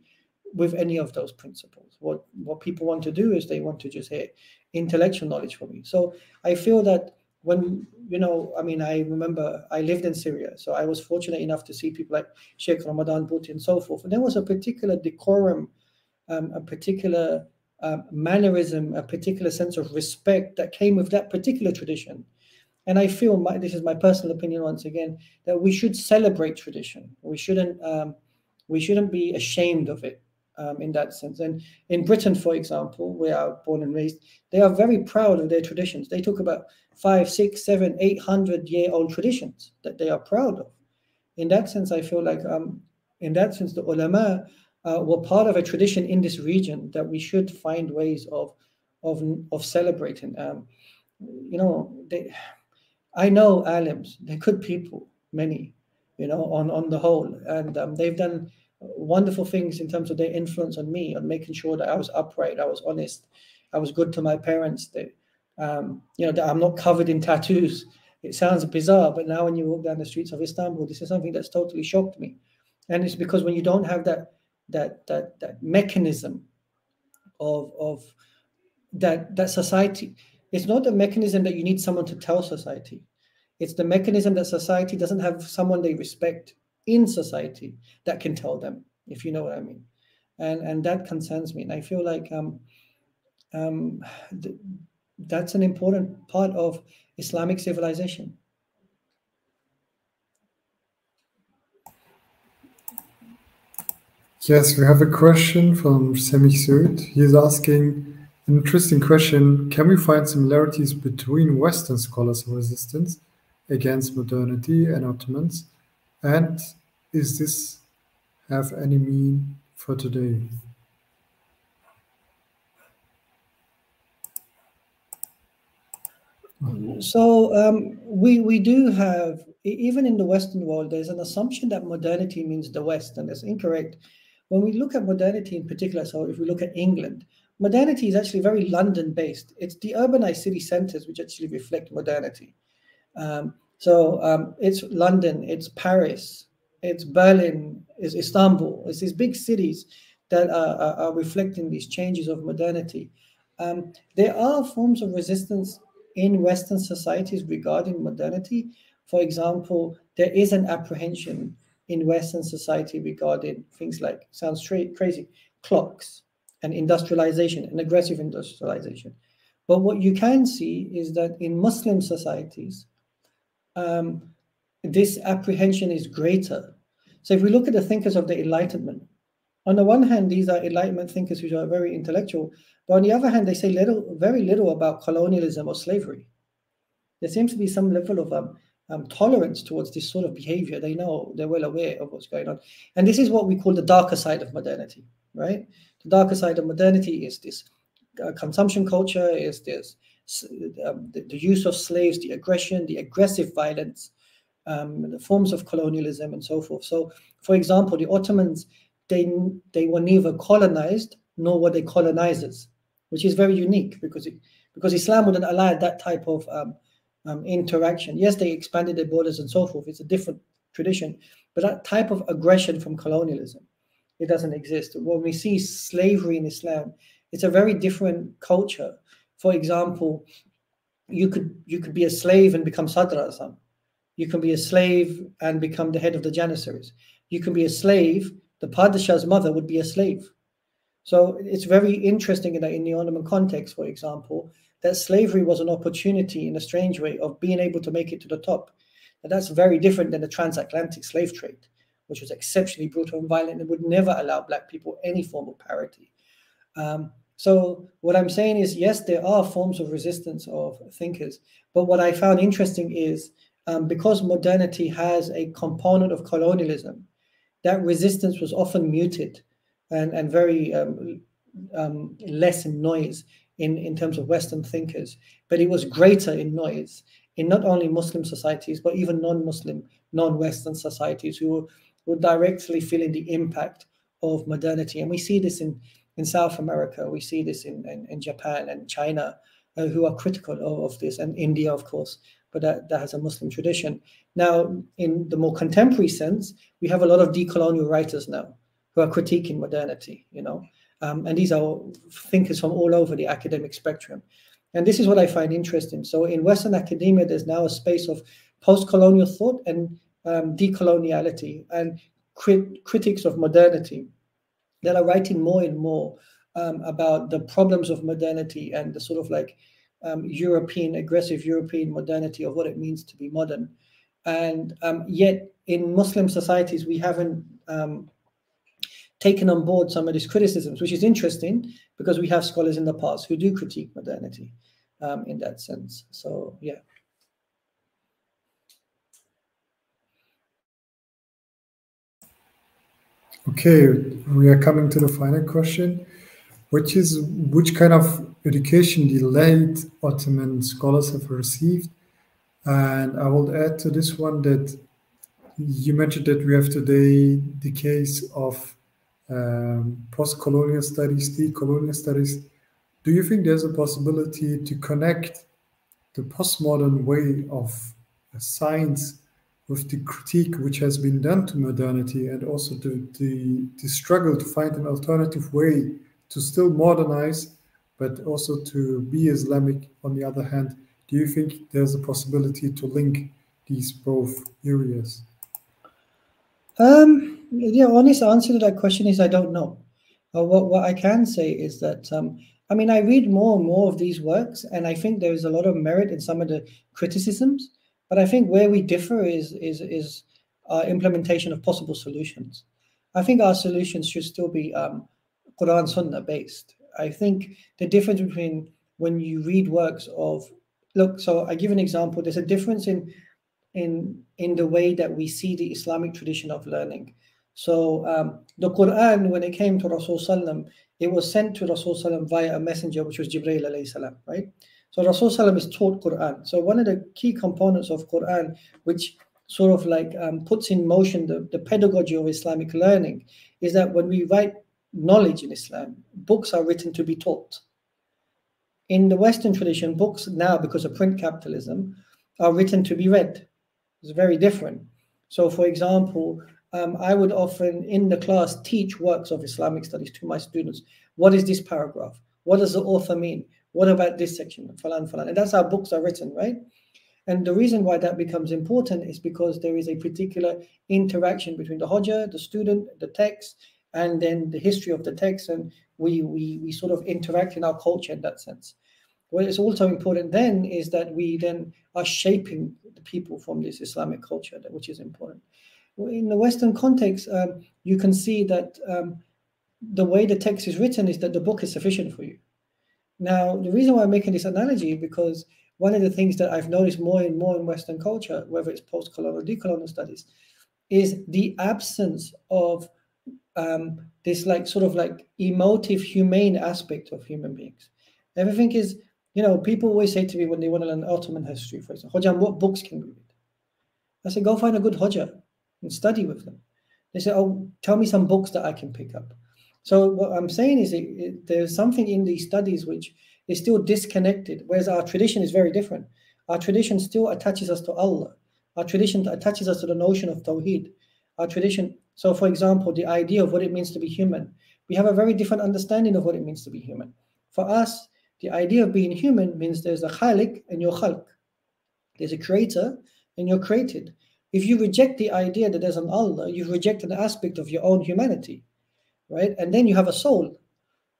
with any of those principles. What what people want to do is they want to just hear intellectual knowledge from me. So I feel that when you know, I mean, I remember I lived in Syria, so I was fortunate enough to see people like Sheikh Ramadan Buti and so forth. And there was a particular decorum, um, a particular um, mannerism, a particular sense of respect that came with that particular tradition. And I feel, my, this is my personal opinion once again, that we should celebrate tradition. We shouldn't, um, we shouldn't be ashamed of it um, in that sense. And in Britain, for example, where I was born and raised, they are very proud of their traditions. They talk about five, six, seven, eight hundred year old traditions that they are proud of. In that sense, I feel like, um, in that sense, the ulama uh, were part of a tradition in this region that we should find ways of of of celebrating. Um, you know, they, I know alims, they're good people, many, you know, on on the whole, and um, they've done wonderful things in terms of their influence on me, on making sure that I was upright, I was honest, I was good to my parents. That um, you know, that I'm not covered in tattoos. It sounds bizarre, but now when you walk down the streets of Istanbul, this is something that's totally shocked me, and it's because when you don't have that that that that mechanism of of that that society it's not a mechanism that you need someone to tell society. It's the mechanism that society doesn't have someone they respect in society that can tell them if you know what i mean. And and that concerns me. And i feel like um um th- that's an important part of islamic civilization. Yes, we have a question from Semih Suud. He's asking interesting question. Can we find similarities between Western scholars of resistance against modernity and Ottomans? And is this have any mean for today? So um, we we do have even in the Western world, there's an assumption that modernity means the West, and that's incorrect when we look at modernity in particular, so if we look at England, modernity is actually very London based. It's the urbanized city centers which actually reflect modernity. Um, so um, it's London, it's Paris, it's Berlin, it's Istanbul, it's these big cities that are, are, are reflecting these changes of modernity. Um, there are forms of resistance in Western societies regarding modernity. For example, there is an apprehension in Western society regarding things like, sounds tra- crazy, clocks and industrialization and aggressive industrialization. But what you can see is that in Muslim societies, um, this apprehension is greater. So if we look at the thinkers of the Enlightenment, on the one hand, these are Enlightenment thinkers who are very intellectual, but on the other hand, they say little, very little about colonialism or slavery. There seems to be some level of um, um, tolerance towards this sort of behavior. They know, they're well aware of what's going on. And this is what we call the darker side of modernity, right? The darker side of modernity is this uh, consumption culture, is this um, the, the, use of slaves, the aggression, the aggressive violence, um, the forms of colonialism, and so forth. So, for example, the Ottomans, they, they were neither colonized nor were they colonizers, which is very unique because it, because Islam wouldn't allow that type of um, um, interaction. Yes, they expanded their borders and so forth. It's a different tradition, but that type of aggression from colonialism, it doesn't exist. When we see slavery in Islam, it's a very different culture. For example, you could you could be a slave and become Sadr Azam. You can be a slave and become the head of the Janissaries. You can be a slave. The Padishah's mother would be a slave. So it's very interesting in the, in the Ottoman context, for example, that slavery was an opportunity in a strange way of being able to make it to the top. And that's very different than the transatlantic slave trade, which was exceptionally brutal and violent and would never allow Black people any form of parity. Um, so, what I'm saying is, yes, there are forms of resistance of thinkers, but what I found interesting is um, because modernity has a component of colonialism, that resistance was often muted and, and very um, um, less in noise in, in terms of Western thinkers, but it was greater in noise in not only Muslim societies, but even non Muslim, non Western societies who were, directly feeling the impact of modernity. And we see this in, in South America, we see this in, in, in Japan and China, uh, who are critical of, of, this, and India, of course, but that, that has a Muslim tradition. Now, in the more contemporary sense, we have a lot of decolonial writers now who are critiquing modernity, you know. Um, and these are thinkers from all over the academic spectrum. And this is what I find interesting. So in Western academia, there's now a space of post-colonial thought and um, decoloniality and crit- critics of modernity that are writing more and more um, about the problems of modernity and the sort of like um, European, aggressive European modernity of what it means to be modern. And um, yet, in Muslim societies, we haven't um, taken on board some of these criticisms, which is interesting because we have scholars in the past who do critique modernity um, in that sense. So, yeah. Okay, we are coming to the final question, which is which kind of education the late Ottoman scholars have received. And I will add to this one that you mentioned that we have today the case of um, post-colonial studies, decolonial studies. Do you think there's a possibility to connect the postmodern way of science with the critique which has been done to modernity and also the, the, struggle to find an alternative way to still modernize but also to be Islamic on the other hand. Do you think there's a possibility to link these both areas? Um, the honest answer to that question is I don't know. Uh, what, what I can say is that, um, I mean, I read more and more of these works, and I think there is a lot of merit in some of the criticisms. But I think where we differ is is is our implementation of possible solutions. I think our solutions should still be um, Quran Sunnah based. I think the difference between when you read works of look, so I give an example. There's a difference in in in the way that we see the Islamic tradition of learning. So um, the Quran, when it came to Rasul Sallam, it was sent to Rasul Sallam via a messenger, which was Jibreel alayhi salam, right? So Rasul Sallam is taught Quran. So one of the key components of Quran, which sort of like um, puts in motion the, the pedagogy of Islamic learning, is that when we write knowledge in Islam. Books are written to be taught. In the Western tradition, books now, because of print capitalism, are written to be read. It's very different. So, for example, um, I would often in the class teach works of Islamic studies to my students. What is this paragraph? What does the author mean? What about this section? Falan, falan. And that's how books are written, right? And the reason why that becomes important is because there is a particular interaction between the Hodja, the student, the text, and then the history of the text, and we we we sort of interact in our culture in that sense. What is also important then is that we then are shaping the people from this Islamic culture, which is important. In the Western context, um, you can see that um, the way the text is written is that the book is sufficient for you. Now, the reason why I'm making this analogy because one of the things that I've noticed more and more in Western culture, whether it's post-colonial or decolonial studies, is the absence of um, this like sort of like emotive, humane aspect of human beings. Everything is, you know, people always say to me when they want to learn Ottoman history, for example, Hojam, what books can we read? I say, go find a good Hoja and study with them. They say, oh, tell me some books that I can pick up. So what I'm saying is it, it, there's something in these studies which is still disconnected, whereas our tradition is very different. Our tradition still attaches us to Allah. Our tradition attaches us to the notion of Tawheed. Our tradition so, for example, the idea of what it means to be human, we have a very different understanding of what it means to be human. For us, the idea of being human means there's a khalik and your khalq. There's a creator and you're created. If you reject the idea that there's an Allah, you've rejected an aspect of your own humanity, right? And then you have a soul.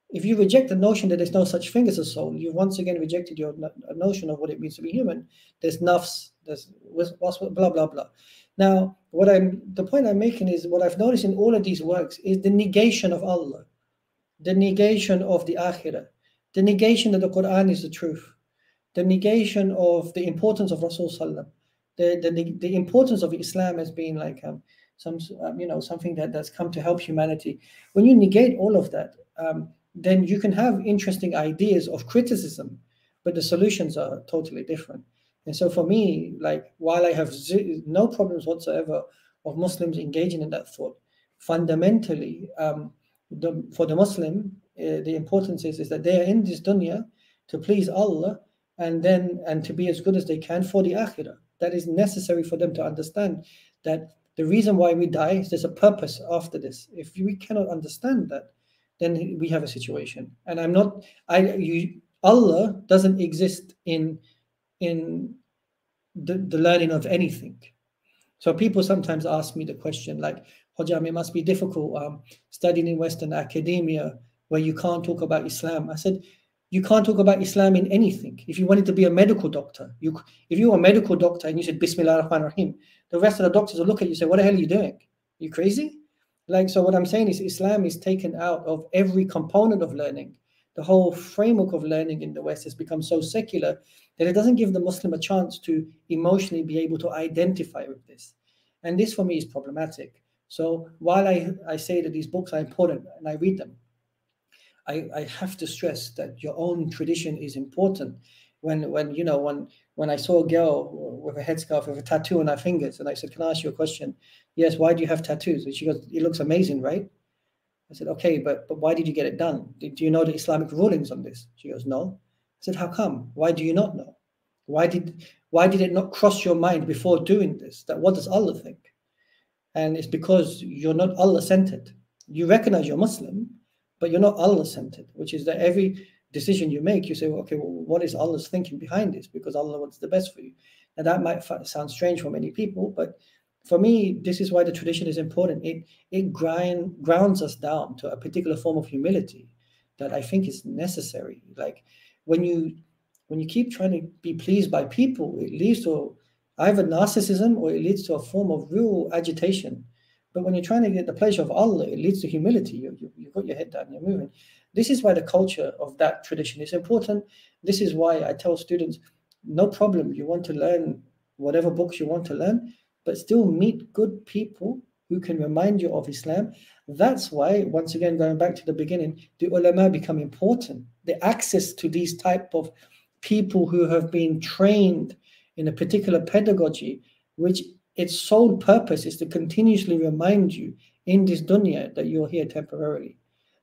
If you reject the notion that there's no such thing as a soul, you've once again rejected your notion of what it means to be human. There's nafs, there's blah, blah, blah. Now, what I'm the point I'm making is what I've noticed in all of these works is the negation of Allah, the negation of the Akhirah, the negation that the Quran is the truth, the negation of the importance of Rasul Sallam, the, the, the importance of Islam as being like um, some um, you know something that, that's come to help humanity. When you negate all of that, um, then you can have interesting ideas of criticism, but the solutions are totally different. And so for me, like while I have no problems whatsoever of Muslims engaging in that thought, fundamentally, um, the, for the Muslim, uh, the importance is, is that they are in this dunya to please Allah and then and to be as good as they can for the akhirah. That is necessary for them to understand that the reason why we die is there's a purpose after this. If we cannot understand that, then we have a situation. And I'm not I you Allah doesn't exist in in the, the learning of anything. So people sometimes ask me the question like, Hojam, it must be difficult um, studying in Western academia where you can't talk about Islam. I said, you can't talk about Islam in anything. If you wanted to be a medical doctor, you if you were a medical doctor and you said Bismillah ar-Rahman rahim the rest of the doctors will look at you and say, What the hell are you doing? You crazy? Like so what I'm saying is Islam is taken out of every component of learning. The whole framework of learning in the West has become so secular that it doesn't give the Muslim a chance to emotionally be able to identify with this. And this for me is problematic. So while I, I say that these books are important and I read them, I, I have to stress that your own tradition is important. When when you know when when I saw a girl with a headscarf with a tattoo on her fingers, and I said, "Can I ask you a question?" Yes. Why do you have tattoos? And she goes, "It looks amazing, right?" I said, "Okay, but but why did you get it done? Do, do you know the Islamic rulings on this?" She goes, "No." I said, "How come? Why do you not know? Why did why did it not cross your mind before doing this? That what does Allah think?" And it's because you're not Allah centered. You recognize you're Muslim, but you're not Allah centered, which is that every decision you make, you say, well, okay, well, what is Allah's thinking behind this? Because Allah wants the best for you. And that might sound strange for many people, but for me, this is why the tradition is important. It it grind, grounds us down to a particular form of humility that I think is necessary. Like when you when you keep trying to be pleased by people, it leads to either narcissism or it leads to a form of real agitation but when you're trying to get the pleasure of Allah, it leads to humility. You, you, you've got your head down, you're moving. This is why the culture of that tradition is important. This is why I tell students no problem, you want to learn whatever books you want to learn, but still meet good people who can remind you of Islam. That's why, once again, going back to the beginning, the ulama become important. The access to these type of people who have been trained in a particular pedagogy, which its sole purpose is to continuously remind you in this dunya that you're here temporarily,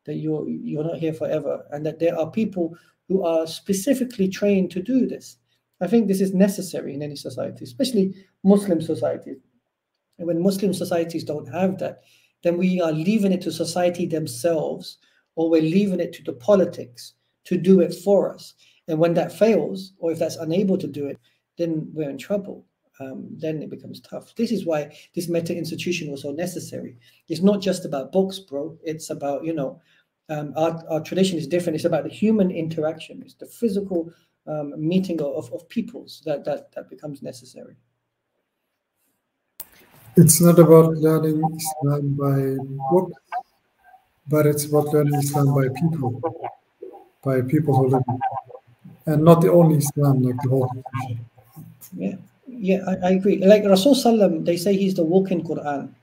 that you're you're not here forever, and that there are people who are specifically trained to do this. I think this is necessary in any society, especially Muslim societies. And when Muslim societies don't have that, then we are leaving it to society themselves, or we're leaving it to the politics to do it for us. And when that fails, or if that's unable to do it, then we're in trouble um, then it becomes tough. This is why this meta institution was so necessary. It's not just about books, bro. It's about, you know, um, our, our tradition is different. It's about the human interaction. It's the physical um, meeting of, of peoples that, that, that becomes necessary. It's not about learning Islam by books, but it's about learning Islam by people, by people who live, and not the only Islam, like the whole. Yeah yeah, I, I, agree. Like Rasul they say he's the walking Quran.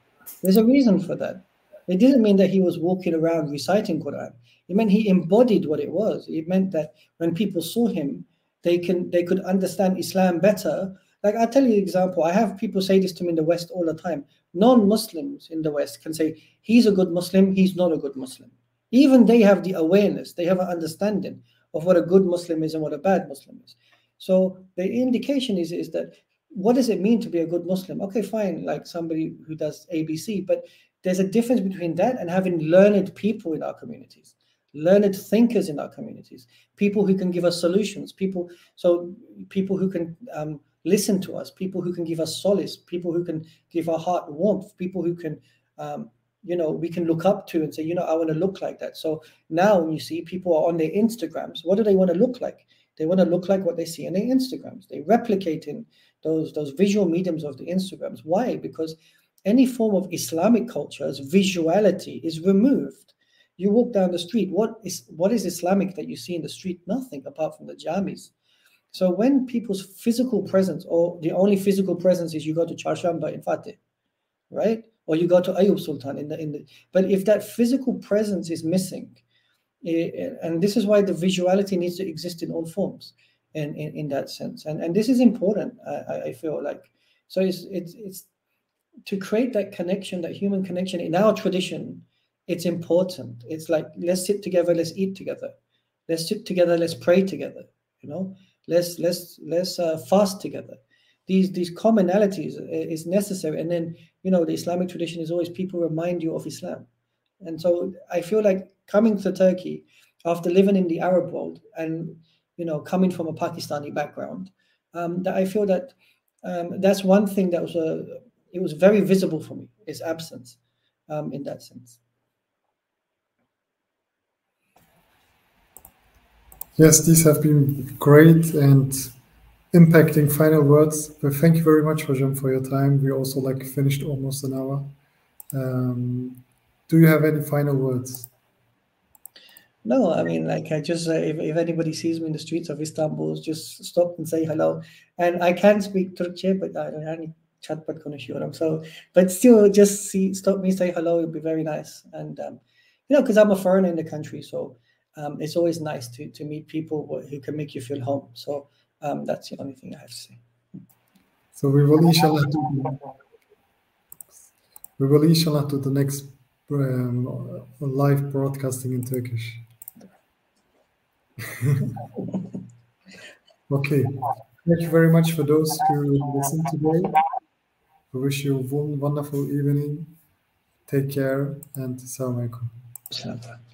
There's a reason for that. It didn't mean that he was walking around reciting Quran. It meant he embodied what it was. It meant that when people saw him, they can they could understand Islam better. Like I'll tell you an example. I have people say this to me in the West all the time. Non-Muslims in the West can say he's a good Muslim, he's not a good Muslim. Even they have the awareness, they have an understanding of what a good Muslim is and what a bad Muslim is. So the indication is, is that what does it mean to be a good Muslim? Okay, fine, like somebody who does ABC, but there's a difference between that and having learned people in our communities, learned thinkers in our communities, people who can give us solutions, people, so people who can um, listen to us, people who can give us solace, people who can give our heart warmth, people who can, um, you know, we can look up to and say, you know, I want to look like that. So now when you see people are on their Instagrams, what do they want to look like? They want to look like what they see on their Instagrams. They replicate in those those visual mediums of the Instagrams. Why? Because any form of Islamic culture's visuality is removed. You walk down the street, what is what is Islamic that you see in the street? Nothing apart from the jamis. So when people's physical presence, or the only physical presence is you go to Charshamba in Fatih, right? Or you go to Eyup Sultan in the in the but if that physical presence is missing, eh, and this is why the visuality needs to exist in all forms in, in, in that sense. And and this is important, I, I feel like. So it's it's it's to create that connection, that human connection in our tradition, it's important. It's like let's sit together, let's eat together, let's sit together, let's pray together. You know, let's let's let's uh, fast together. These these commonalities is necessary. And then you know the Islamic tradition is always people remind you of Islam, and so I feel like coming to Turkey after living in the Arab world and you know, coming from a Pakistani background, um, that I feel that um, that's one thing that was a, it was very visible for me, is absence um, in that sense. Yes, these have been great and impacting final words. But thank you very much, Hojam, for your time. We also like finished almost an hour. Um, do you have any final words? No, I mean, like I just uh, if, if anybody sees me in the streets of Istanbul, just stop and say hello. And I can speak Turkish, but I don't have any chatbot konuşuyorum. So, but still, just see stop me, say hello. It'd be very nice. And um, you know, because I'm a foreigner in the country, so um, it's always nice to to meet people who can make you feel home. So um, that's the only thing I have to say. So we will inshallah we will inshallah do the next um, live broadcasting in Turkish. okay. Thank you very much for those who listened today. I wish you a wonderful evening. Take care and assalamu alaikum.